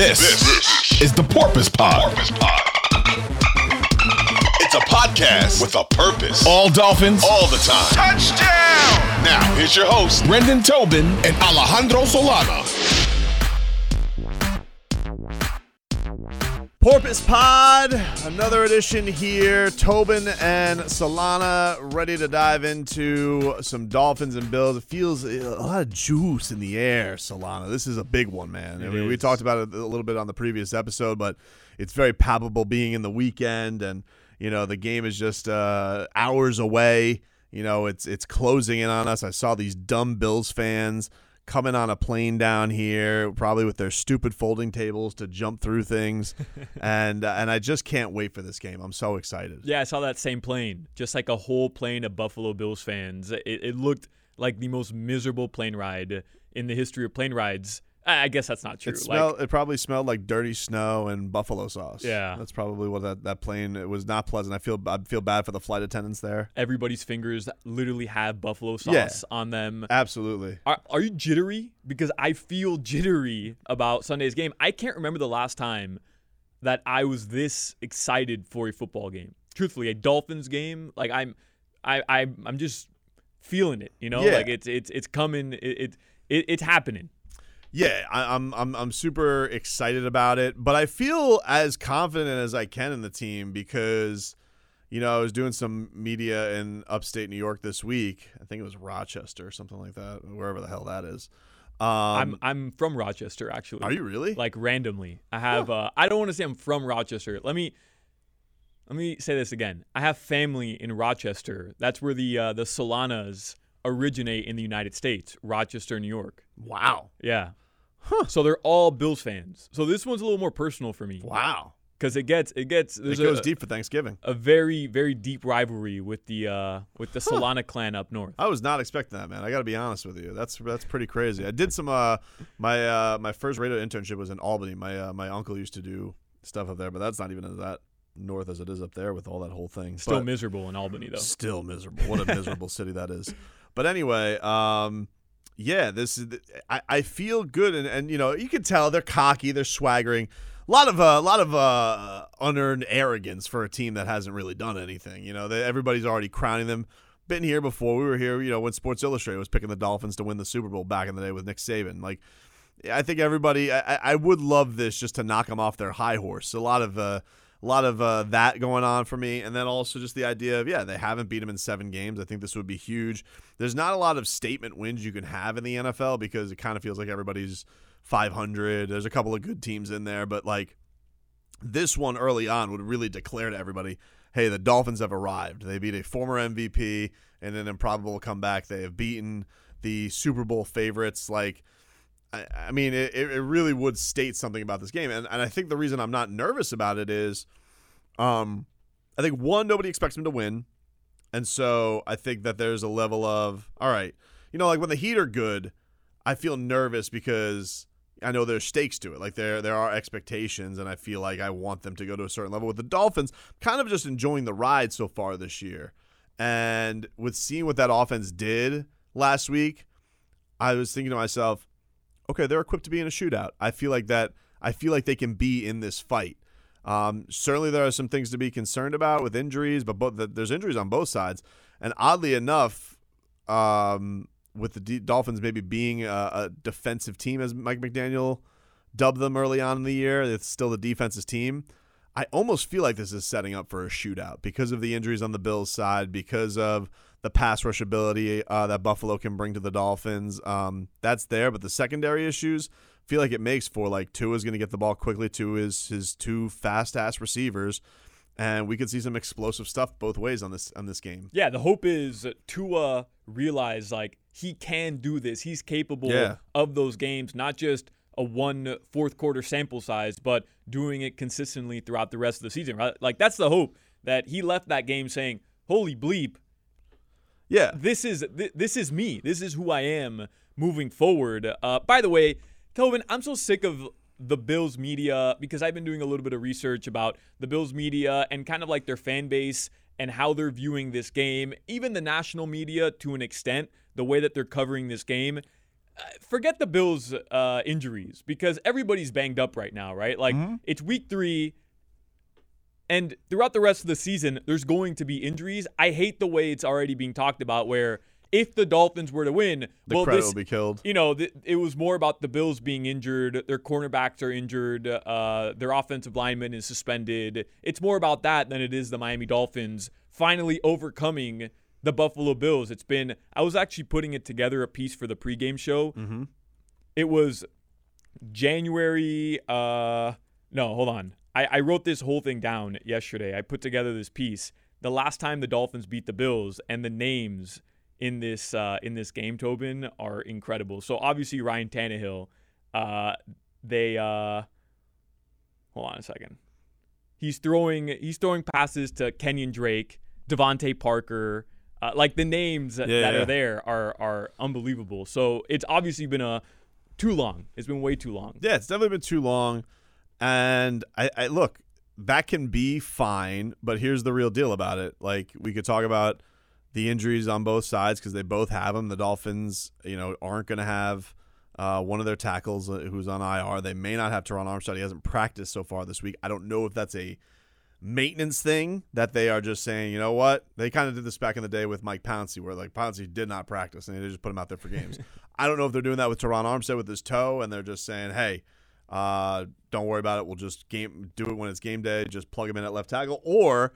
This, is the Porpoise Pod. It's a podcast with a purpose. All Dolphins, all the time. Touchdown! Now, here's your host, Brendan Tobin and Alejandro Solana. Porpoise Pod, another edition here. Tobin and Solana ready to dive into some Dolphins and Bills. It feels a lot of juice in the air, Solana. This is a big one, man. I mean, we talked about it a little bit on the previous episode, but it's very palpable being in the weekend, and you know the game is just uh, hours away. You know, it's it's closing in on us. I saw these dumb Bills fans coming on a plane down here, probably with their stupid folding tables to jump through things, and uh, and I just can't wait for this game. I'm so excited. Yeah, I saw that same plane, just like a whole plane of Buffalo Bills fans. It, it looked like the most miserable plane ride in the history of plane rides. I guess that's not true. It Like, smelled. it probably smelled like dirty snow and buffalo sauce. Yeah. that's probably what that, that plane. It was not pleasant. I feel I feel bad for the flight attendants there. everybody's fingers literally have buffalo sauce Yeah. on them. Absolutely. Are, are you jittery? Because I feel jittery about Sunday's game. I can't remember the last time that I was this excited for a football game. Truthfully, a Dolphins game, like I'm, I, I I'm just feeling it. You know, Yeah. like it's it's it's coming. It, it, it it's happening. Yeah, I, I'm I'm I'm super excited about it, but I feel as confident as I can in the team because, you know, I was doing some media in upstate New York this week. I think it was Rochester or something like that, wherever the hell that is. Um, I'm I'm from Rochester actually. are you really? like randomly. I have uh I don't want to say I'm from Rochester. Let me let me say this again. I have family in Rochester. That's where the uh, the Solanas originate in the United States, Rochester, New York. wow, Yeah. So they're all Bills fans. So this one's a little more personal for me wow. because it gets it gets It goes a, deep for Thanksgiving. a very very deep rivalry with the uh with the Solana clan up north. I was not expecting that, man. I got to be honest with you. That's that's pretty crazy. I did some uh my uh my first radio internship was in Albany. My uh, my uncle used to do stuff up there, but that's not even that north as it is up there with all that whole thing. Still But- miserable in Albany though. Still miserable. What a miserable city that is. But anyway, um, yeah, this is. I, I feel good, and, and you know you can tell they're cocky, they're swaggering. A lot of uh, a lot of uh, unearned arrogance for a team that hasn't really done anything. You know, they, everybody's already crowning them. Been here before. We were here, you know, when Sports Illustrated was picking the Dolphins to win the Super Bowl back in the day with Nick Saban. Like, I think everybody. I, I- I would love this just to knock them off their high horse. A lot of uh, a lot of uh, that going on for me, and then also just the idea of yeah, they haven't beat them in seven games. I think this would be huge. There's not a lot of statement wins you can have in the NFL because it kind of feels like everybody's 500. There's a couple of good teams in there, but like this one early on would really declare to everybody, hey, the Dolphins have arrived. They beat a former MVP and an improbable comeback. They have beaten the Super Bowl favorites. Like, I, I mean, it, it really would state something about this game. And, and I think the reason I'm not nervous about it is um, I think, one, nobody expects them to win. And so I think that there's a level of, all right, you know, like when the Heat are good, I feel nervous because I know there's stakes to it. Like there there are expectations, and I feel like I want them to go to a certain level. With the Dolphins, kind of just enjoying the ride so far this year, and with seeing what that offense did last week, I was thinking to myself, okay, they're equipped to be in a shootout. I feel like that. I feel like they can be in this fight. Um, certainly, there are some things to be concerned about with injuries, but both, there's injuries on both sides. And oddly enough, um, with the D- Dolphins maybe being a, a defensive team, as Mike McDaniel dubbed them early on in the year, it's still the defense's team. I almost feel like this is setting up for a shootout because of the injuries on the Bills' side, because of the pass rush ability uh, that Buffalo can bring to the Dolphins. Um, that's there, but the secondary issues feel like it makes for like Tua is going to get the ball quickly to his his two fast ass receivers, and we could see some explosive stuff both ways on this on this game. Yeah, the hope is Tua realize like he can do this. He's capable Yeah. of those games, not just a one fourth quarter sample size, but doing it consistently throughout the rest of the season. Right? Like that's the hope that he left that game saying, "Holy bleep, Yeah, this is th- this is me. This is who I am moving forward." Uh, by the way, Kelvin, I'm so sick of the Bills media because I've been doing a little bit of research about the Bills media and kind of like their fan base and how they're viewing this game, even the national media to an extent, the way that they're covering this game. forget the Bills' uh, injuries because everybody's banged up right now, right? Like it's week three, and throughout the rest of the season, there's going to be injuries. I hate the way it's already being talked about, where if the Dolphins were to win, The well, credit this, will be killed. you know, th- it was more about the Bills being injured. Their cornerbacks are injured. Uh, their offensive lineman is suspended. It's more about that than it is the Miami Dolphins finally overcoming the Buffalo Bills. It's been, I was actually putting it together a piece for the pregame show. Mm-hmm. It was January. Uh, no, hold on. I, I wrote this whole thing down yesterday. I put together this piece. The last time the Dolphins beat the Bills and the names in this uh, in this game, Tobin, are incredible. So obviously Ryan Tannehill. Uh, they uh, hold on a second. He's throwing he's throwing passes to Kenyan Drake, DeVante Parker. Uh, like the names that, Yeah, that yeah. are there are are unbelievable. So it's obviously been a too long. It's been way too long. Yeah, it's definitely been too long. And I, I look, that can be fine, but here's the real deal about it. Like we could talk about the injuries on both sides because they both have them. The Dolphins, you know, aren't going to have uh, one of their tackles uh, who's on IR. They may not have Terron Armstead. He hasn't practiced so far this week. I don't know if that's a maintenance thing that they are just saying, you know what? They kind of did this back in the day with Mike Pouncey, where like Pouncey did not practice and they just put him out there for games. I don't know if they're doing that with Terron Armstead with his toe, and they're just saying, hey, uh, don't worry about it. We'll just game do it when it's game day. Just plug him in at left tackle, or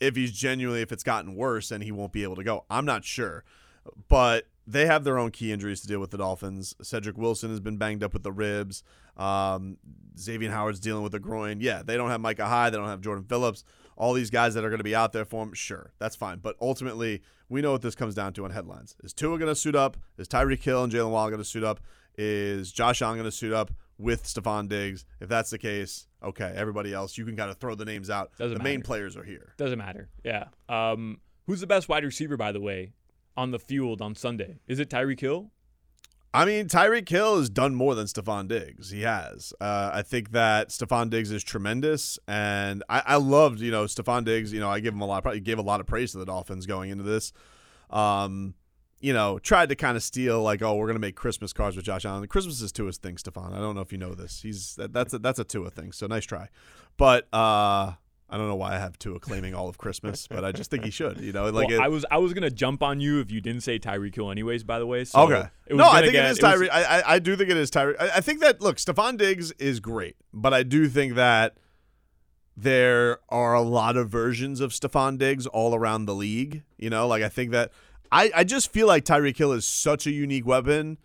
if he's genuinely if it's gotten worse and he won't be able to go. I'm not sure, but they have their own key injuries to deal with. The Dolphins. Cedric Wilson has been banged up with the ribs. Um, Xavier Howard's dealing with the groin. Yeah, they don't have Micah Hyde. They don't have Jordan Phillips. All these guys that are going to be out there for him. Sure, that's fine. But ultimately, we know what this comes down to on headlines. Is Tua going to suit up? Is Tyreek Hill and Jaylen Waddle going to suit up? Is Josh Allen going to suit up with Stefon Diggs? If that's the case, okay. Everybody else, you can kind of throw the names out. Doesn't the main players are here. Doesn't matter. Yeah. Um, who's the best wide receiver, by the way, on the field on Sunday? Is it Tyreek Hill? I mean, Tyreek Hill has done more than Stefon Diggs. He has. Uh, I think that Stefon Diggs is tremendous, and I, I loved, you know, Stefon Diggs. You know, I give him a lot. Of, he gave a lot of praise to the Dolphins going into this. Um, you know, tried to kind of steal like, oh, we're gonna make Christmas cards with Josh Allen. Christmas is Tua's thing, Stefon. I don't know if you know this. He's that, that's a, that's a Tua thing. So nice try, but uh, I don't know why I have Tua claiming all of Christmas, but I just think he should. You know, like well, it, I was I was gonna jump on you if you didn't say Tyreek Hill, anyways. By the way. So Okay. No, I think get- it is Tyreek. I, I I do think it is Tyreek. I, I think that look, Stefon Diggs is great, but I do think that there are a lot of versions of Stefon Diggs all around the league. You know, like I think that I I just feel like Tyreek Hill is such a unique weapon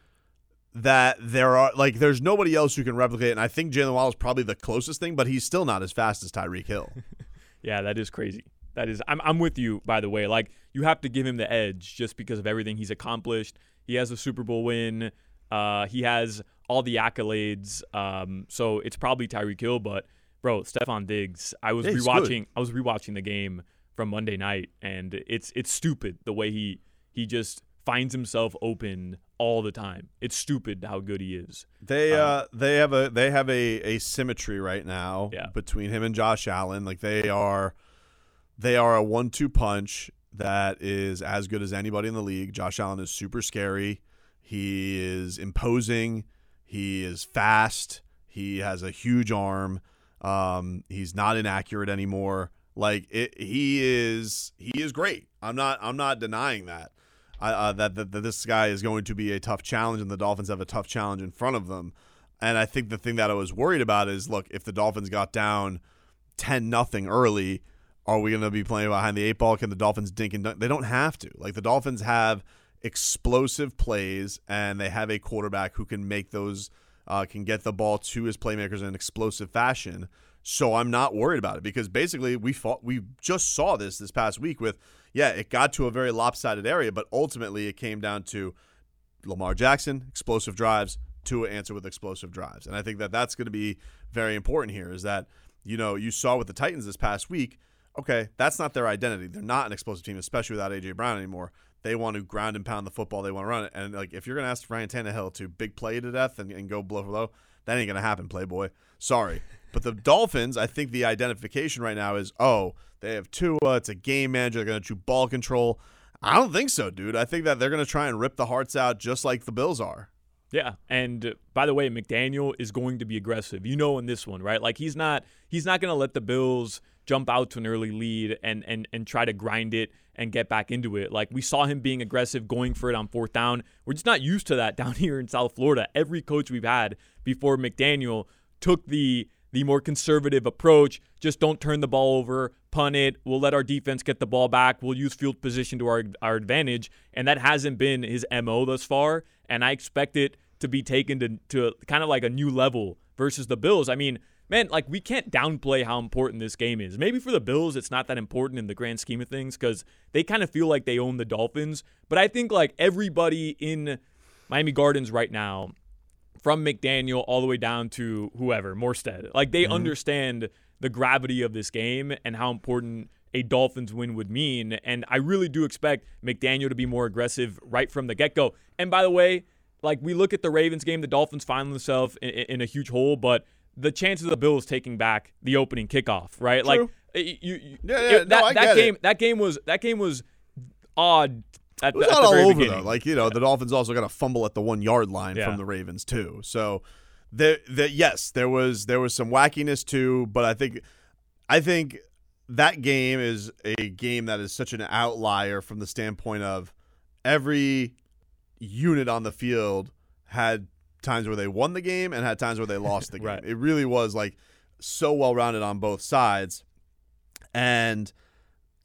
that there are like there's nobody else who can replicate. it. And I think Jaylen Waddle is probably the closest thing, but he's still not as fast as Tyreek Hill. Yeah, that is crazy. That is. I'm I'm with you. By the way, like you have to give him the edge just because of everything he's accomplished. He has a Super Bowl win. Uh, he has all the accolades. Um, so it's probably Tyreek Hill, but bro, Stefon Diggs. I was Yeah, rewatching. I was rewatching the game from Monday night, and it's it's stupid the way he he just finds himself open all the time. It's stupid how good he is. They Um, uh they have a they have a a symmetry right now Yeah. between him and Josh Allen. Like they are they are a one two punch that is as good as anybody in the league. Josh Allen is super scary. He is imposing. He is fast. He has a huge arm. Um, he's not inaccurate anymore. Like it, he is he is great. I'm not I'm not denying that. Uh, that, that that this guy is going to be a tough challenge, and the Dolphins have a tough challenge in front of them. And I think the thing that I was worried about is, look, if the Dolphins got down ten nothing early, are we going to be playing behind the eight ball? Can the Dolphins dink and dunk? They don't have to. Like the Dolphins have explosive plays, and they have a quarterback who can make those, uh, can get the ball to his playmakers in an explosive fashion. So I'm not worried about it because basically we fought, we just saw this this past week with, yeah, it got to a very lopsided area, but ultimately it came down to Lamar Jackson, explosive drives, Tua answer with explosive drives. And I think that that's going to be very important here is that, you know, you saw with the Titans this past week, okay, that's not their identity. They're not an explosive team, especially without A.J. Brown anymore. They want to ground and pound the football. They want to run it. And, like, if you're going to ask Ryan Tannehill to big play to death and, and go blow for low, that ain't going to happen, Playboy. Sorry. But the Dolphins, I think the identification right now is, oh, they have Tua. It's a game manager. They're going to do ball control. I don't think so, dude. I think that they're going to try and rip the hearts out just like the Bills are. Yeah, and uh, by the way, McDaniel is going to be aggressive. You know, in this one, right? Like he's not he's not going to let the Bills jump out to an early lead and and and try to grind it and get back into it. Like we saw him being aggressive, going for it on fourth down. We're just not used to that down here in South Florida. Every coach we've had before McDaniel took the the more conservative approach. Just don't turn the ball over, punt it. We'll let our defense get the ball back. We'll use field position to our our advantage, and that hasn't been his mo thus far. And I expect it to be taken to to kind of like a new level versus the Bills. I mean, man, like we can't downplay how important this game is. Maybe for the Bills, it's not that important in the grand scheme of things because they kind of feel like they own the Dolphins. But I think like everybody in Miami Gardens right now from McDaniel all the way down to whoever, Morstead. Like they mm-hmm. understand the gravity of this game and how important a Dolphins win would mean. And I really do expect McDaniel to be more aggressive right from the get go. And by the way, like we look at the Ravens game, the Dolphins find themselves in, in a huge hole, but the chances of the Bills taking back the opening kickoff, right? True. Like you, you yeah, yeah, it, that, no, that game, it. that game was that game was odd at it was the, not all over beginning. though. Like you know, the Dolphins also got a fumble at the one yard line Yeah. from the Ravens too. So there, there, yes, there was there was some wackiness too. But I think, I think that game is a game that is such an outlier from the standpoint of every unit on the field had times where they won the game and had times where they lost the game. Right. It really was like so well rounded on both sides, and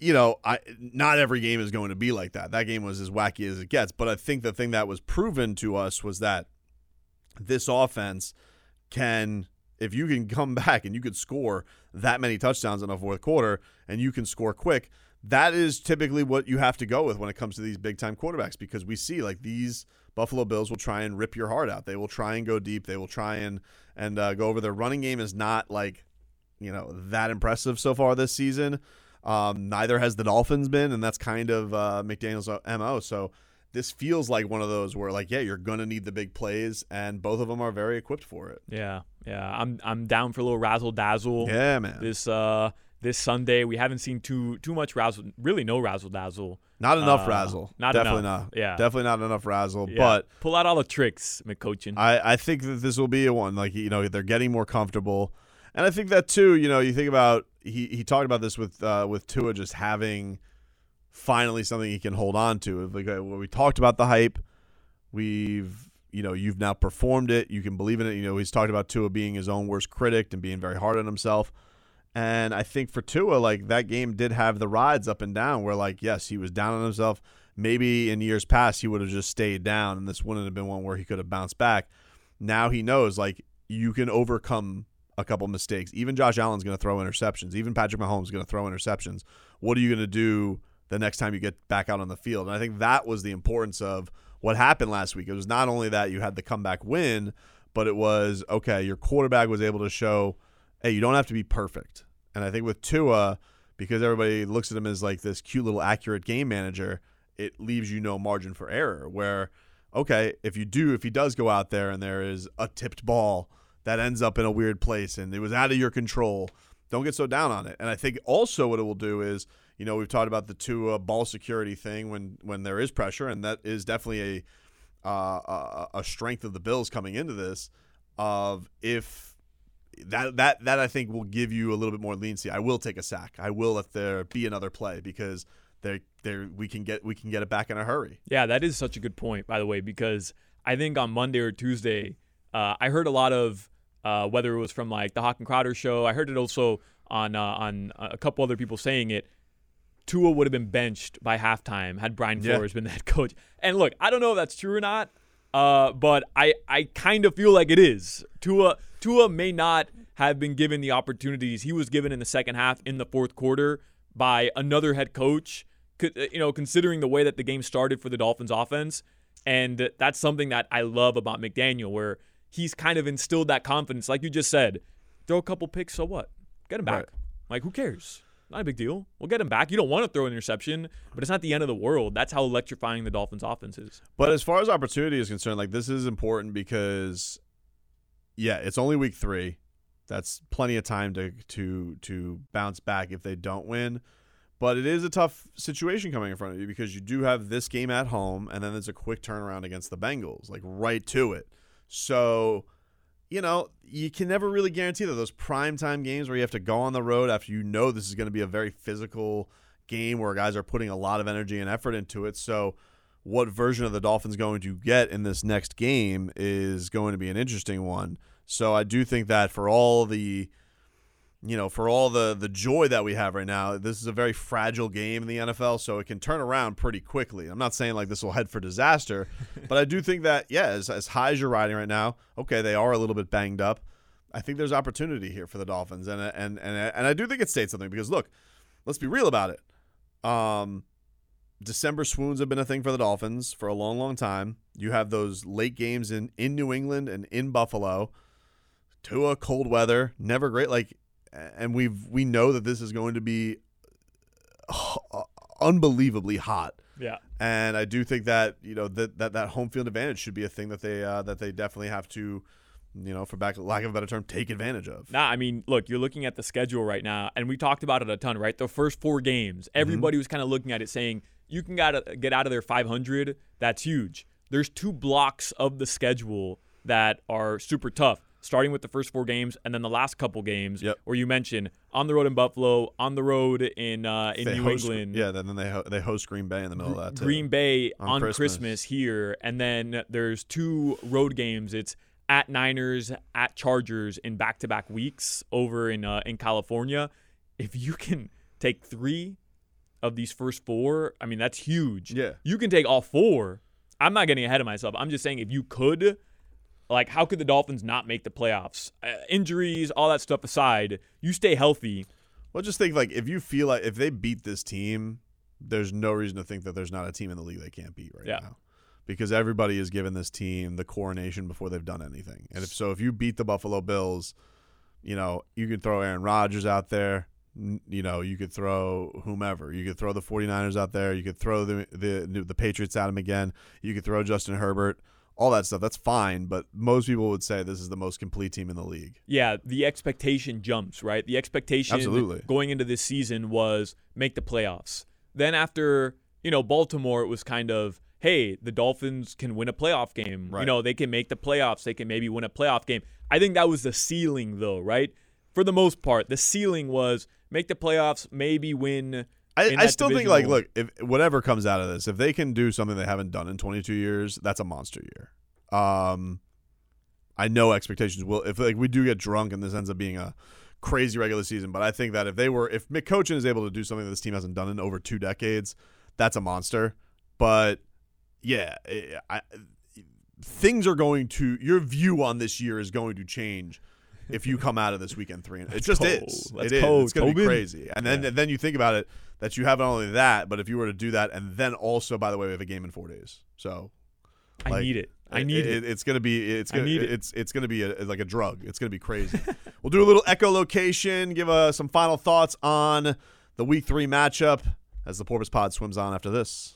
you know, I not every game is going to be like that. That game was as wacky as it gets, but I think the thing that was proven to us was that this offense can if you can come back and you could score that many touchdowns in a fourth quarter and you can score quick, that is typically what you have to go with when it comes to these big time quarterbacks because we see like these Buffalo Bills will try and rip your heart out. They will try and go deep. They will try and and uh, go over. Their running game is not like you know that impressive so far this season. Um, neither has the Dolphins been, and that's kind of uh, McDaniel's mo. So this feels like one of those where, like, yeah, you're gonna need the big plays, and both of them are very equipped for it. Yeah, yeah. I'm I'm down for a little razzle dazzle. Yeah, man. This uh this Sunday we haven't seen too too much razzle, really no razzle dazzle. Not enough Uh, razzle. not definitely enough. not. Yeah. definitely not enough razzle. Yeah. But pull out all the tricks, McCochin. I, I think that this will be a one. Like you know, they're getting more comfortable, and I think that too. You know, you think about he he talked about this with uh, with Tua just having finally something he can hold on to. Like uh, we talked about the hype, we've you know you've now performed it. You can believe in it. You know, he's talked about Tua being his own worst critic and being very hard on himself. And I think for Tua, like that game did have the rides up and down where, like, yes, he was down on himself. Maybe in years past he would have just stayed down, and this wouldn't have been one where he could have bounced back. Now he knows, like, you can overcome a couple mistakes. Even Josh Allen's going to throw interceptions. Even Patrick Mahomes is going to throw interceptions. What are you going to do the next time you get back out on the field? And I think that was the importance of what happened last week. It was not only that you had the comeback win, but it was okay. Your quarterback was able to show, hey, you don't have to be perfect. And I think with Tua, because everybody looks at him as like this cute little accurate game manager, it leaves you no margin for error. Where, okay, if you do, if he does go out there and there is a tipped ball that ends up in a weird place and it was out of your control, don't get so down on it. And I think also what it will do is, you know, we've talked about the Tua ball security thing when when there is pressure, and that is definitely a uh, a, a strength of the Bills coming into this. Of if that that that I think will give you a little bit more leniency. I will take a sack. I will let there be another play because there there we can get we can get it back in a hurry. Yeah, that is such a good point, by the way, because I think on Monday or Tuesday, uh, I heard a lot of uh, whether it was from like the Hawk and Crowder show. I heard it also on uh, on a couple other people saying it. Tua would have been benched by halftime had Brian Yeah. Flores been the head coach. And look, I don't know if that's true or not, uh, but I I kind of feel like it is. Tua Tua may not have been given the opportunities he was given in the second half in the fourth quarter by another head coach. You know, considering the way that the game started for the Dolphins offense, and that's something that I love about McDaniel, where he's kind of instilled that confidence, like you just said. Throw a couple picks, so what? Get him back. Right. Like, who cares? Not a big deal. We'll get him back. You don't want to throw an interception, but it's not the end of the world. That's how electrifying the Dolphins' offense is. But as far as opportunity is concerned, like this is important because, yeah, it's only week three. That's plenty of time to to to bounce back if they don't win. But it is a tough situation coming in front of you because you do have this game at home, and then there's a quick turnaround against the Bengals, like right to it. So, you know, you can never really guarantee that those primetime games where you have to go on the road after you know this is going to be a very physical game where guys are putting a lot of energy and effort into it. So, what version of the Dolphins going to get in this next game is going to be an interesting one. So, I do think that for all the you know, for all the the joy that we have right now, this is a very fragile game in the NFL, so it can turn around pretty quickly. I'm not saying like this will head for disaster, but I do think that yeah, as, as high as you're riding right now, okay, they are a little bit banged up. I think there's opportunity here for the Dolphins, and and and and I do think it states something because look, let's be real about it. Um, December swoons have been a thing for the Dolphins for a long, long time. You have those late games in in New England and in Buffalo. Tua, cold weather, never great. Like and we've we know that this is going to be uh, unbelievably hot. Yeah. And I do think that you know that that, that home field advantage should be a thing that they uh, that they definitely have to, you know, for back lack of a better term, take advantage of. Nah, I mean, look, you're looking at the schedule right now, and we talked about it a ton, right? The first four games, Mm-hmm. everybody was kind of looking at it saying you can gotta get out of there 500. That's huge. There's two blocks of the schedule that are super tough. Starting with the first four games, and then the last couple games, Yep. where you mentioned on the road in Buffalo, on the road in uh, in They New host- England, yeah. Then they ho- they host Green Bay in the middle of that. Too. Green Bay On on, Christmas. Christmas. here, and then there's two road games. It's at Niners, at Chargers in back-to-back weeks over in uh, in California. If you can take three of these first four, I mean that's huge. Yeah. you can take all four. I'm not getting ahead of myself. I'm just saying if you could. Like, how could the Dolphins not make the playoffs? Uh, injuries, all that stuff aside, you stay healthy. Well, just think like if you feel like if they beat this team, there's no reason to think that there's not a team in the league they can't beat right Yeah. now. Because everybody has given this team the coronation before they've done anything. And if so, if you beat the Buffalo Bills, you know, you could throw Aaron Rodgers out there. You know, you could throw whomever. You could throw the 49ers out there. You could throw the the the Patriots at him again. You could throw Justin Herbert. All that stuff. That's fine, but most people would say this is the most complete team in the league. Yeah, the expectation jumps, right? The expectation Absolutely. going into this season was make the playoffs. Then after, you know, Baltimore, it was kind of, hey, the Dolphins can win a playoff game. Right. You know, they can make the playoffs. They can maybe win a playoff game. I think that was the ceiling, though, right? For the most part, the ceiling was make the playoffs, maybe win. I, I still think like look if whatever comes out of this if they can do something they haven't done in 22 years that's a monster year. Um i know expectations will if like we do get drunk and this ends up being a crazy regular season but i think that if they were if mccochin is able to do something that this team hasn't done in over two decades that's a monster. But yeah I, I, things are going to your view on this year is going to change if you come out of this weekend three and it just cold. is. That's it is. Cold, it's going to be crazy. And then and then you think about it that you have not only that but if you were to do that and then also by the way we have a game in four days so I need it. I need it. It's gonna be. It's gonna. it. It's it's gonna be a, like a drug. It's gonna be crazy. we'll do a little echolocation. Give uh, some final thoughts on the week three matchup as the Porpoise Pod swims on after this.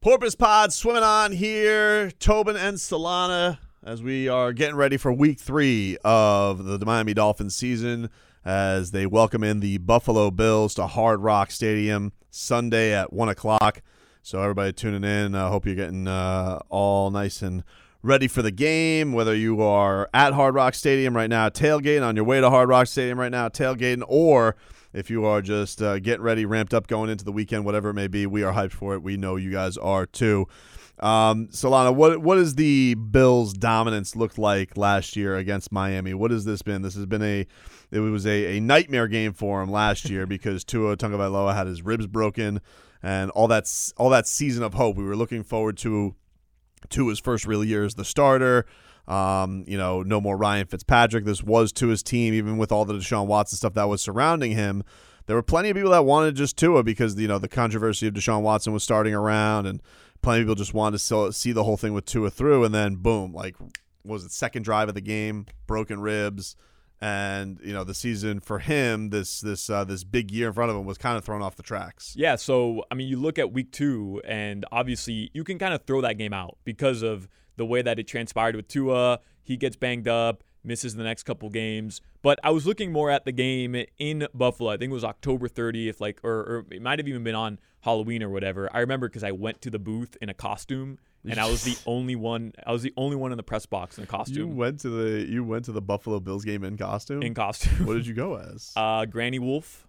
Porpoise Pod swimming on here. Tobin and Solana as we are getting ready for week three of the Miami Dolphins season as they welcome in the Buffalo Bills to Hard Rock Stadium Sunday at one o'clock. So everybody tuning in, I hope you're getting uh, all nice and ready for the game. Whether you are at Hard Rock Stadium right now, tailgating on your way to Hard Rock Stadium right now, tailgating, or if you are just uh, getting ready, ramped up, going into the weekend, whatever it may be, we are hyped for it. We know you guys are too. Um, Solana, what what does the Bills' dominance look like last year against Miami? What has this been? This has been a it was a, a nightmare game for him last year because Tua Tagovailoa had his ribs broken and all that all that season of hope. We were looking forward to to his first real year as the starter. Um, you know, no more Ryan Fitzpatrick. This was to his team, even with all the Deshaun Watson stuff that was surrounding him. There were plenty of people that wanted just Tua because you know the controversy of Deshaun Watson was starting around, and plenty of people just wanted to see the whole thing with Tua through. And then boom, like was it second drive of the game, broken ribs, and you know the season for him, this this uh, this big year in front of him was kind of thrown off the tracks. Yeah, so I mean, you look at week two, and obviously you can kind of throw that game out because of the way that it transpired with Tua. He gets banged up. misses the next couple games. But I was looking more at the game in Buffalo. I think it was October 30th, like, or, or it might have even been on Halloween or whatever. I remember because I went to the booth in a costume, and I was the only one. I was the only one in the press box in a You costume. went to the you went to the Buffalo Bills game in costume. in costume. what did you go as? uh, Granny Wolf.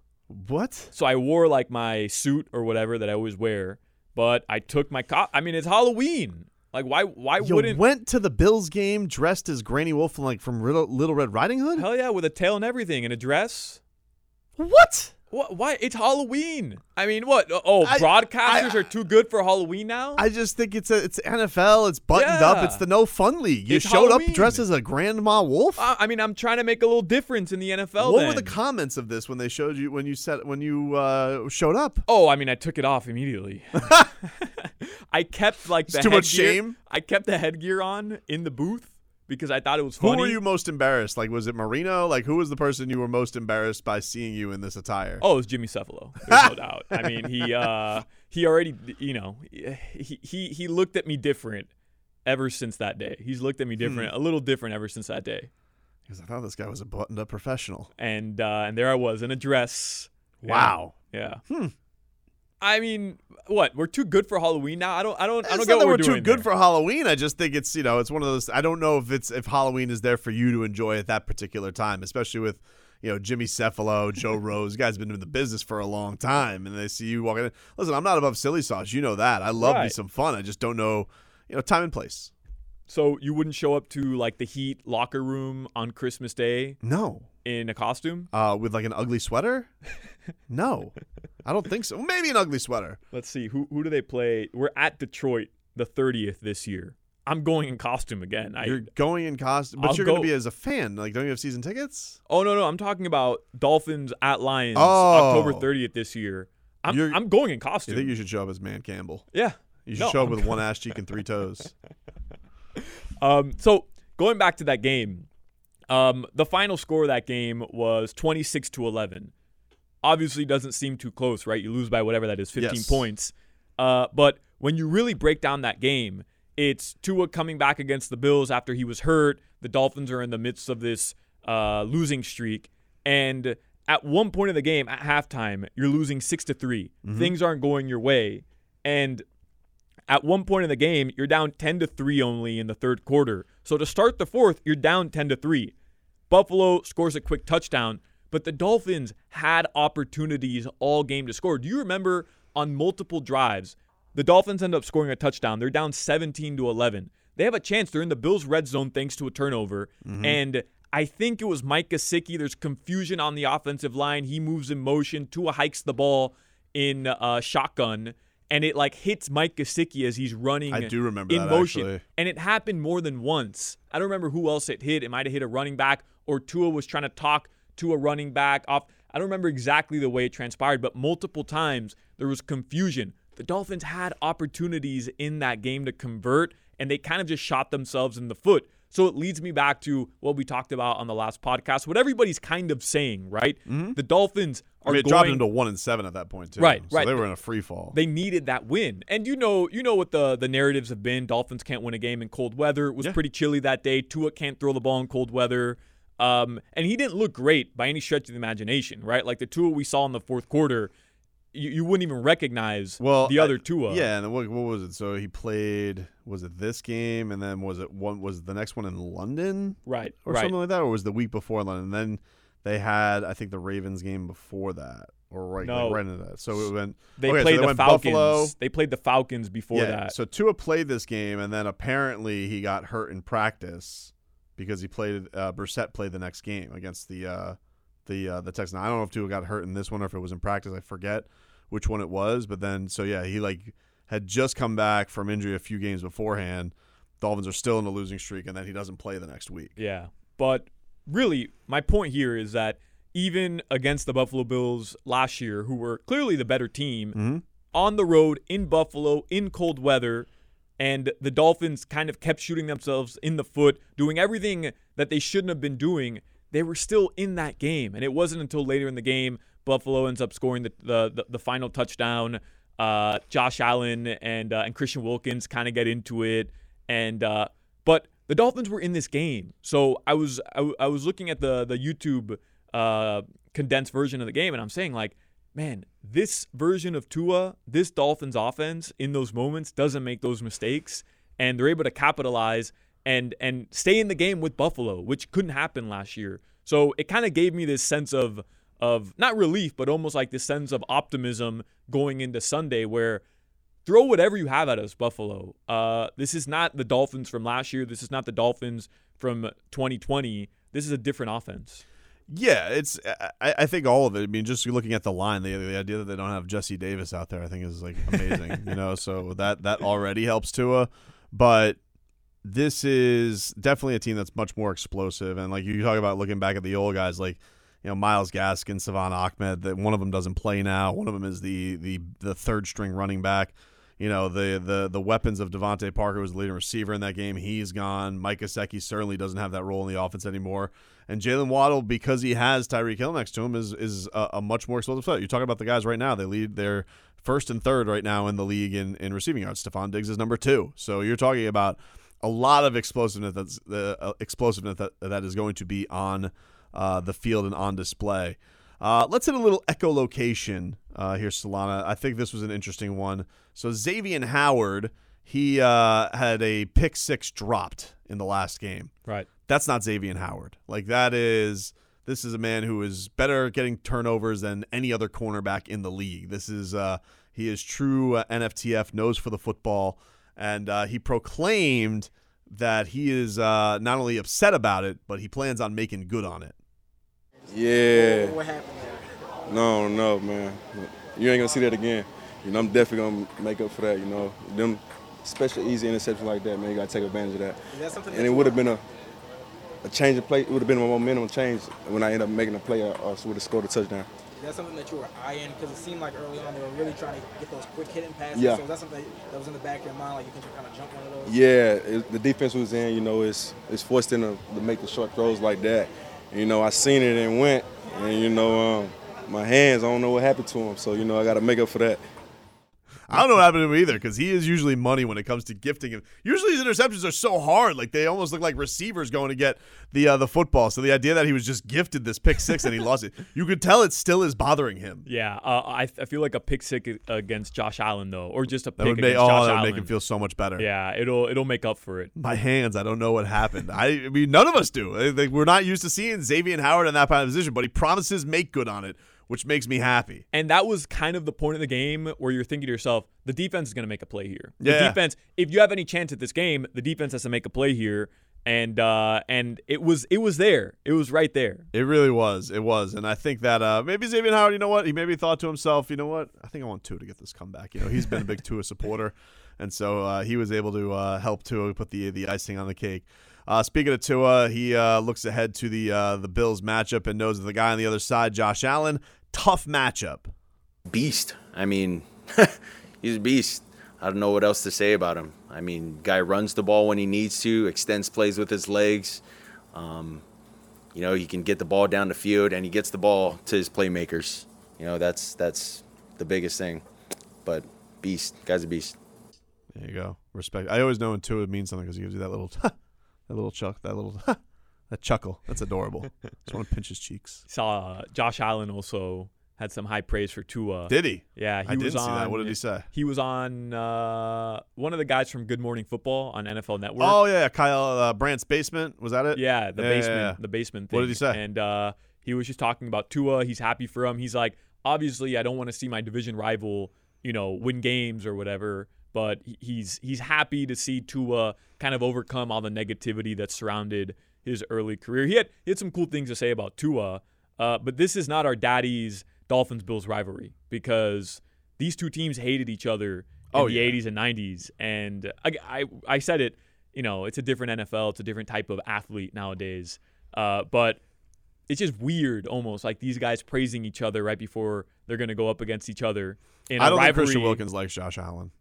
what? So I wore like my suit or whatever that I always wear, but I took my co- I mean, it's Halloween. Like, why? Why You wouldn't? went to the Bills game dressed as Granny Wolf, like from Little Red Riding Hood. Hell yeah, with a tail and everything, and a dress. What? What? Why? It's Halloween. I mean, what? Oh, I- broadcasters I- are too good for Halloween now. I just think it's a, it's NFL. It's buttoned up. It's the no fun league. You It's showed Halloween. up dressed as a Grandma Wolf. Uh, I mean, I'm trying to make a little difference in the NFL. what then. were the comments of this when they showed you when you said when you uh, showed up? Oh, I mean, I took it off immediately. I kept like the It's too much shame? I kept the headgear on in the booth because I thought it was funny. Who were you most embarrassed? Like, was it Marino? Like, who was the person you were most embarrassed by seeing you in this attire? Oh, it was Jimmy Cefalo. There's no doubt. I mean, he uh, he already, you know, he, he he looked at me different ever since that day. He's looked at me different, a little different ever since that day. Because I thought this guy was a buttoned-up professional. And uh, and there I was in a dress. Wow. Yeah. Hmm. I mean, what? We're too good for Halloween now. I don't. I don't. I don't It's get what we're too good there. for Halloween. I just think it's you know it's one of those. I don't know if it's if Halloween is there for you to enjoy at that particular time, especially with you know Jimmy Cefalo, Joe Rose. Guys have been in the business for a long time, and they see you walking in. Listen, I'm not above silly sauce. You know that. I love me Right. some fun. I just don't know you know time and place. So you wouldn't show up to like the Heat locker room on Christmas Day No. in a costume? Uh, with like an ugly sweater? no, I don't think so. Maybe an ugly sweater. Let's see. Who who do they play? We're at Detroit the 30th this year. I'm going in costume again. I You're going in costume, but I'll you're going to be as a fan. Like, don't you have season tickets? Oh no, no, I'm talking about Dolphins at Lions Oh. October 30th this year. I'm You're- I'm going in You costume. think you should show up as Dan Campbell? yeah. You should No, show up I'm with one ass cheek and three toes. Um, so going back to that game, um, the final score of that game was 26 to 11. Obviously, doesn't seem too close, right? You lose by whatever that is, 15 Yes. points. Uh, but when you really break down that game, it's Tua coming back against the Bills after he was hurt. The Dolphins are in the midst of this uh, losing streak, and at one point in the game, at halftime, you're losing six to 3 Things aren't going your way, and at one point in the game, you're down 10 to 3 only in the third quarter. So to start the fourth, you're down 10 to 3. Buffalo scores a quick touchdown, but the Dolphins had opportunities all game to score. Do you remember on multiple drives, the Dolphins end up scoring a touchdown. They're down 17 to 11. They have a chance. They're in the Bills' red zone thanks to a turnover. And I think it was Mike Gesicki. There's confusion on the offensive line. He moves in motion. Tua hikes the ball in uh, shotgun, and it like hits Mike Gesicki as he's running. I do remember in that, motion, actually. and it happened more than once. I don't remember who else it hit. It might have hit a running back, or Tua was trying to talk to a running back off. I don't remember exactly the way it transpired, but multiple times there was confusion. The Dolphins had opportunities in that game to convert, and they kind of just shot themselves in the foot. So it leads me back to what we talked about on the last podcast, what everybody's kind of saying, right? Mm-hmm. The Dolphins I are mean, it dropped going them to one and seven at that point too. Right, so right. They were in a free fall. they needed that win. And you know, you know what the the narratives have been. Dolphins can't win a game in cold weather. It was Yeah. pretty chilly that day. Tua can't throw the ball in cold weather. Um, and he didn't look great by any stretch of the imagination, right? Like the Tua we saw in the fourth quarter, you, you wouldn't even recognize well, the I- other Tua. Yeah, and what, what was it? So he played. Was it this game? And then was it one? Was the next one in London Right. or right. something like that? Or was the week before London? And then they had, I think, the Ravens game before that, or right, No. like right into that. So it went. They okay, so played they the Falcons. Buffalo. They played the Falcons before yeah. that. So Tua played this game, and then apparently he got hurt in practice because he played. Uh, Brissett played the next game against the uh, the uh, the Texans. I don't know if Tua got hurt in this one or if it was in practice. I forget which one it was. But then, so yeah, he like had just come back from injury a few games beforehand. Dolphins are still in a losing streak, and then he doesn't play the next week. Yeah. But really, my point here is that even against the Buffalo Bills last year, who were clearly the better team, Mhm. on the road in Buffalo in cold weather, and the Dolphins kind of kept shooting themselves in the foot, doing everything that they shouldn't have been doing. They were still in that game, and it wasn't until later in the game Buffalo ends up scoring the the, the, the final touchdown. Uh, Josh Allen and uh, and Christian Wilkins kind of get into it, and uh, but the Dolphins were in this game. So I was I, w- I was looking at the the YouTube uh, condensed version of the game, and I'm saying like, man, this version of Tua, this Dolphins offense in those moments doesn't make those mistakes, and they're able to capitalize and and stay in the game with Buffalo, which couldn't happen last year. So it kind of gave me this sense of of not relief, but almost like this sense of optimism going into Sunday, where throw whatever you have at us, Buffalo. Uh, this is not the Dolphins from last year. This is not the Dolphins from 2020. This is a different offense. Yeah, it's. I, I think all of it. I mean, just looking at the line, the, the idea that they don't have Jesse Davis out there, I think is like amazing. you know, so that that already helps Tua, but this is definitely a team that's much more explosive. And like you talk about looking back at the old guys, like you know Myles Gaskin, Salvon Ahmed. That one of them doesn't play now. One of them is the the the third string running back. You know the the the weapons of DeVante Parker was the leading receiver in that game. He's gone. Mike Gesicki certainly doesn't have that role in the offense anymore. And Jaylen Waddle, because he has Tyreek Hill next to him, is is a, a much more explosive threat. You're talking about the guys right now. They lead their first and third right now in the league in, in receiving yards. Stefon Diggs is number two. So you're talking about a lot of explosiveness that's the uh, explosiveness that that is going to be on uh, the field and on display. Uh, let's hit a little echolocation uh, here, Solana. I think this was an interesting one. So Xavier Howard, he uh, had a pick six dropped in the last game. Right. That's not Xavier Howard. Like that is this is a man who is better at getting turnovers than any other cornerback in the league. This is uh, he is true uh, NFTF, nose for the football, and uh, he proclaimed that he is uh, not only upset about it, but he plans on making good on it. Yeah. What happened there? No, no, man. You ain't gonna see that again. You know, I'm definitely gonna make up for that. You know, them special easy interceptions like that, man. You gotta take advantage of that. Is that something And it would have been a a change of play. It would have been a momentum change when I end up making a play. or, also would have scored a touchdown. Is that something that you were eyeing? Because it seemed like early on they were really trying to get those quick hitting passes. Yeah. So something that was in the back of your mind, like you think you kind of jump one of those? Yeah, it, the defense was in. You know, it's it's forced them to, to make the short throws like that. You know, I seen it and went, and you know, um, my hands. I don't know what happened to them. So you know, I got to make up for that. I don't know what happened to him either because he is usually money when it comes to gifting him. Usually his interceptions are so hard, like they almost look like receivers going to get the uh, the football. So the idea that he was just gifted this pick six and he lost it, you could tell it still is bothering him. Yeah, uh, I, I feel like a pick six against Josh Allen though, or just a pick That would make against oh, Josh that would Allen. make him feel so much better. yeah, it'll it'll make up for it. My hands, I don't know what happened. I, I mean, none of us do. We're not used to seeing Xavier Howard in that kind of position, but he promises make good on it, which makes me happy. And that was kind of the point of the game where you're thinking to yourself, the defense is going to make a play here. The Yeah. defense, if you have any chance at this game, the defense has to make a play here. And uh, and it was it was there. It was right there. It really was. It was. And I think that uh, maybe Xavier Howard, you know what? He maybe thought to himself, you know what? I think I want Tua to get this comeback. You know, he's been a big Tua supporter. And so uh, he was able to uh, help Tua put the the icing on the cake. Uh, speaking of Tua, he uh, looks ahead to the uh, the Bills matchup and knows that the guy on the other side, Josh Allen, tough matchup. beast. I mean, he's a beast. I don't know what else to say about him. I mean, guy runs the ball when he needs to, extends plays with his legs. Um, you know, he can get the ball down the field, and he gets the ball to his playmakers. You know, that's that's the biggest thing. But beast, guy's a beast. There you go. Respect. I always know when Tua means something because he gives you that little that little chuck, that little that chuckle. That's adorable. Just want to pinch his cheeks. Saw uh, Josh Allen also had some high praise for Tua. Did he? Yeah, he I was didn't on. see that. What did he say? He was on uh, one of the guys from Good Morning Football on NFL Network. Oh yeah, Kyle uh, Brandt's basement. Was that it? Yeah, the Yeah, yeah, basement, yeah. the basement thing. What did he say? And uh, he was just talking about Tua. He's happy for him. He's like, obviously, I don't want to see my division rival, you know, win games or whatever. But he's he's happy to see Tua kind of overcome all the negativity that surrounded his early career. He had he had some cool things to say about Tua. Uh, but this is not our daddy's Dolphins Bills rivalry because these two teams hated each other in Oh, the yeah. 80s and 90s. And I, I, I said it, you know, it's a different NFL. It's a different type of athlete nowadays. Uh, but it's just weird almost like these guys praising each other right before they're going to go up against each other. In I don't think rivalry. Christian Wilkins likes Josh Allen.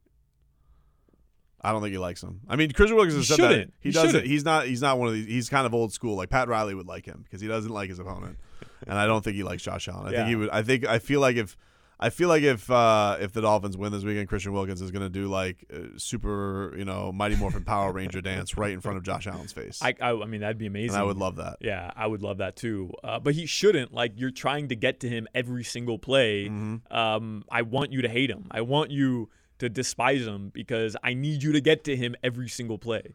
I don't think he likes him. I mean, Christian Wilkins has said that he, He doesn't. He's not. He's not one of these. He's kind of old school. Like Pat Riley would like him because he doesn't like his opponent, and I don't think he likes Josh Allen. I think he would. I think. I feel like if I feel like if uh, if the Dolphins win this weekend, Christian Wilkins is going to do like uh, super, you know, Mighty Morphin Power Ranger dance right in front of Josh Allen's face. I, I, I mean, that'd be amazing. and I would love that. Yeah, I would love that too. Uh, but he shouldn't. Like you're trying to get to him every single play. Mm-hmm. Um, I want you to hate him. I want you to despise him because I need you to get to him every single play.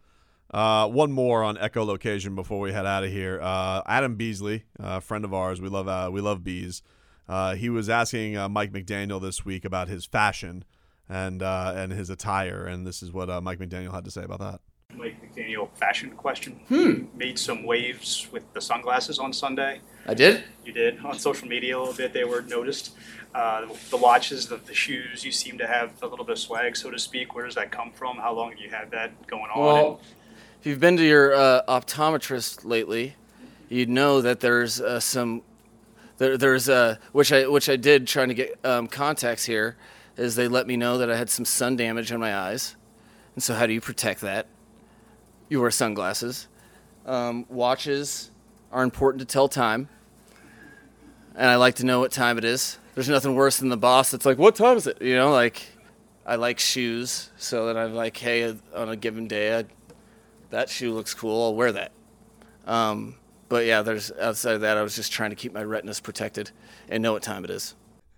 Uh, one more on echolocation before we head out of here. Uh, Adam Beasley, a friend of ours, we love uh, we love bees. Uh, he was asking uh, Mike McDaniel this week about his fashion and uh, and his attire, and this is what uh, Mike McDaniel had to say about that. Mike McDaniel fashion question. You made some waves with the sunglasses on Sunday. I did. You did on social media a little bit. They were noticed. Uh, the watches, the, the shoes. You seem to have a little bit of swag, so to speak. Where does that come from? How long have you had that going on? Well, if you've been to your uh, optometrist lately, you'd know that there's uh, some. There, there's uh, which I which I did trying to get um, contacts here, is they let me know that I had some sun damage on my eyes, and so how do you protect that? You wear sunglasses. Um, watches are important to tell time, and I like to know what time it is. There's nothing worse than the boss that's like, "What time is it?" You know, like I like shoes, so that I'm like, "Hey, on a given day, I, that shoe looks cool. I'll wear that." Um, but yeah, there's outside of that, I was just trying to keep my retinas protected and know what time it is.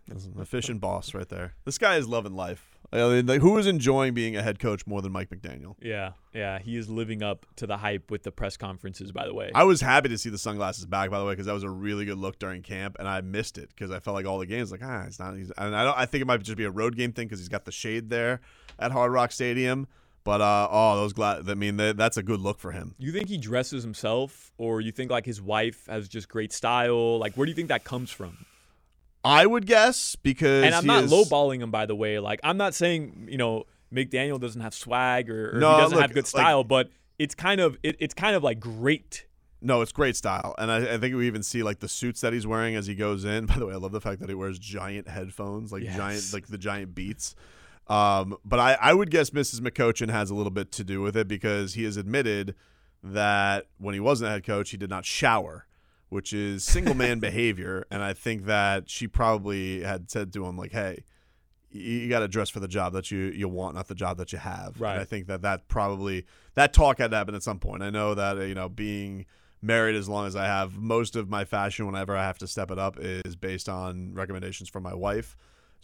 That's an efficient boss right there. This guy is loving life. I mean, like, who is enjoying being a head coach more than Mike McDaniel? Yeah, yeah, he is living up to the hype with the press conferences. By the way, I was happy to see the sunglasses back, by the way, because that was a really good look during camp, and I missed it because I felt like all the games, like ah, it's not. He's, and I don't. I think it might just be a road game thing because he's got the shade there at Hard Rock Stadium. But uh, oh, those gla- I mean, they, that's a good look for him. you think he dresses himself, or you think like his wife has just great style? Like, where do you think that comes from? I would guess because And I'm not is- lowballing him, by the way. Like, I'm not saying you know McDaniel doesn't have swag or, or No, he doesn't look, have good like- style, but it's kind of it, it's kind of like great. No, it's great style, and I, I think we even see like the suits that he's wearing as he goes in. By the way, I love the fact that he wears giant headphones, like Yes. giant, like the giant Beats. Um, but I, I would guess Mrs. McCochin has a little bit to do with it because he has admitted that when he wasn't a head coach, he did not shower, which is single man behavior. And I think that she probably had said to him like, "Hey, you, got to dress for the job that you you want, not the job that you have." Right. And I think that that probably that talk had to happen at some point. I know that you know being married as long as I have, most of my fashion whenever I have to step it up is based on recommendations from my wife.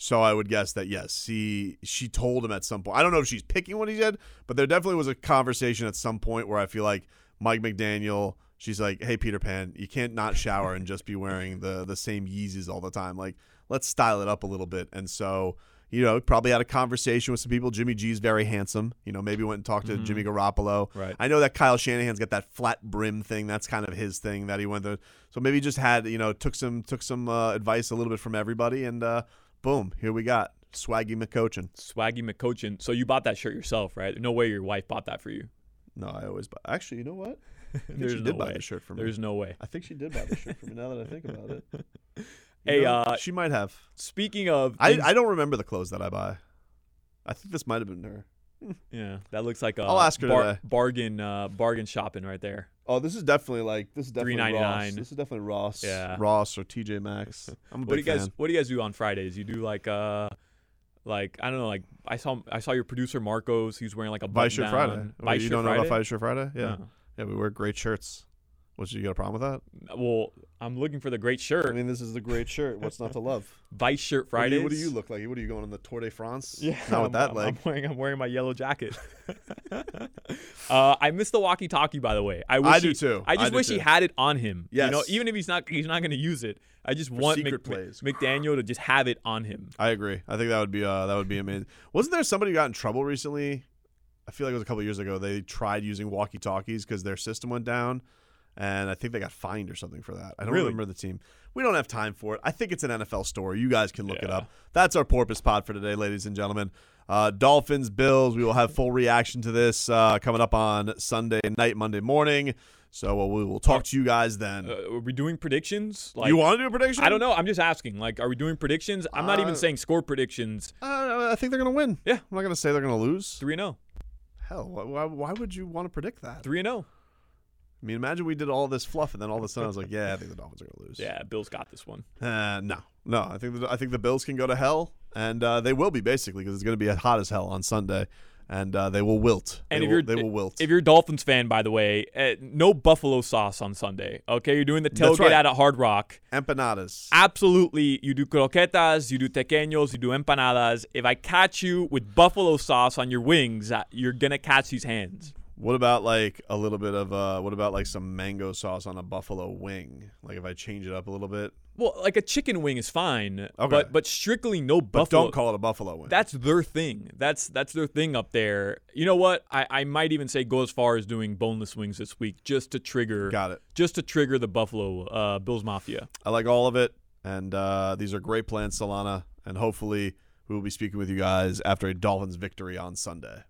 So I would guess that yes, he she told him at some point. I don't know if she's picking what he said, but there definitely was a conversation at some point where I feel like Mike McDaniel, she's like, "Hey Peter Pan, you can't not shower and just be wearing the the same Yeezys all the time. Like, let's style it up a little bit." And so, you know, probably had a conversation with some people. Jimmy G's very handsome. You know, maybe went and talked to Jimmy Garoppolo. Right. I know that Kyle Shanahan's got that flat brim thing. That's kind of his thing that he went through. So maybe just had you know took some took some uh, advice a little bit from everybody, and uh, boom, here we got Swaggy McCochin. Swaggy McCochin. So you bought that shirt yourself, right? No way your wife bought that for you. No, I always buy. Actually, you know what? There's she no buy way. the shirt for me. There's no way. I think she did buy the shirt for me. Now that I think about it, You Hey, know, uh, she might have. Speaking of, I, things- I don't remember the clothes that I buy. I think this might have been her. yeah, that looks like a I'll ask her today. bargain uh, bargain shopping right there. Oh, this is definitely like this is definitely Ross. This is definitely Ross. Yeah. Ross or TJ Maxx. I'm a What do big you guys fan. What do you guys do on Fridays? You do like uh, like I don't know, like I saw I saw your producer Marcos. He's wearing like a Vice Shirt Friday. Oh, Vice you don't know about Vice Shirt Friday? Yeah. No. Yeah, we wear great shirts. What's you got a problem with that? Well, I'm looking for the great shirt. I mean, this is the great shirt. What's not to love? Vice Shirt What do, you, what do you look like? What are you going on the Tour de France? Yeah, Not with I'm- that I'm, leg. I'm wearing I'm wearing my yellow jacket. uh, I missed the walkie-talkie, by the way. I wish I do he- too. I I just do wish he had it on him. Yes. you know, even if he's not he's not going to use it. I just want secret Mc, plays. McDaniel to just have it on him. I agree. I think that would be uh, that would be amazing. Wasn't there somebody who got in trouble recently? I feel like it was a couple years ago. They tried using walkie talkies because their system went down, and I think they got fined or something for that. I don't Really? remember the team. We don't have time for it. I think it's an NFL story. You guys can look it up. That's our porpoise pod for today, ladies and gentlemen. Uh, Dolphins, Bills. We will have full reaction to this uh, coming up on Sunday night, Monday morning. So uh, we will talk to you guys then. Uh, are we doing predictions? Like you want to do a prediction? I don't know. I'm just asking. Like, are we doing predictions? I'm not even Uh, saying score predictions. Uh, I think they're going to win. Yeah. I'm not going to say they're going to lose. Three and zero. Hell, why, why, would you want to predict that? Three and oh. zero. I mean, imagine we did all this fluff, and then all of a sudden I was like, "Yeah, I think the Dolphins are going to lose." Yeah, Bills got this one. Uh, no, no. I think the, I think the Bills can go to hell, and uh, they will be basically because it's going to be hot as hell on Sunday, and uh, they will wilt. And they, if will, you're they will wilt. if you're a Dolphins fan, by the way, uh, no buffalo sauce on Sunday. Okay, you're doing the tailgate right. out at Hard Rock. Empanadas. Absolutely, you do croquetas, you do tequeños, you do empanadas. If I catch you with buffalo sauce on your wings, uh, you're gonna catch these hands. What about like a little bit of uh? What about like some mango sauce on a buffalo wing? Like if I change it up a little bit, Well, like a chicken wing is fine, Okay. but but strictly no but buffalo. don't call it a buffalo wing. That's their thing. That's that's their thing up there. You know what? I, I might even say go as far as doing boneless wings this week just to trigger Got it. just to trigger the Buffalo uh, Bills Mafia. I like all of it, and uh, these are great plans, Solana. And hopefully, we will be speaking with you guys after a Dolphins victory on Sunday.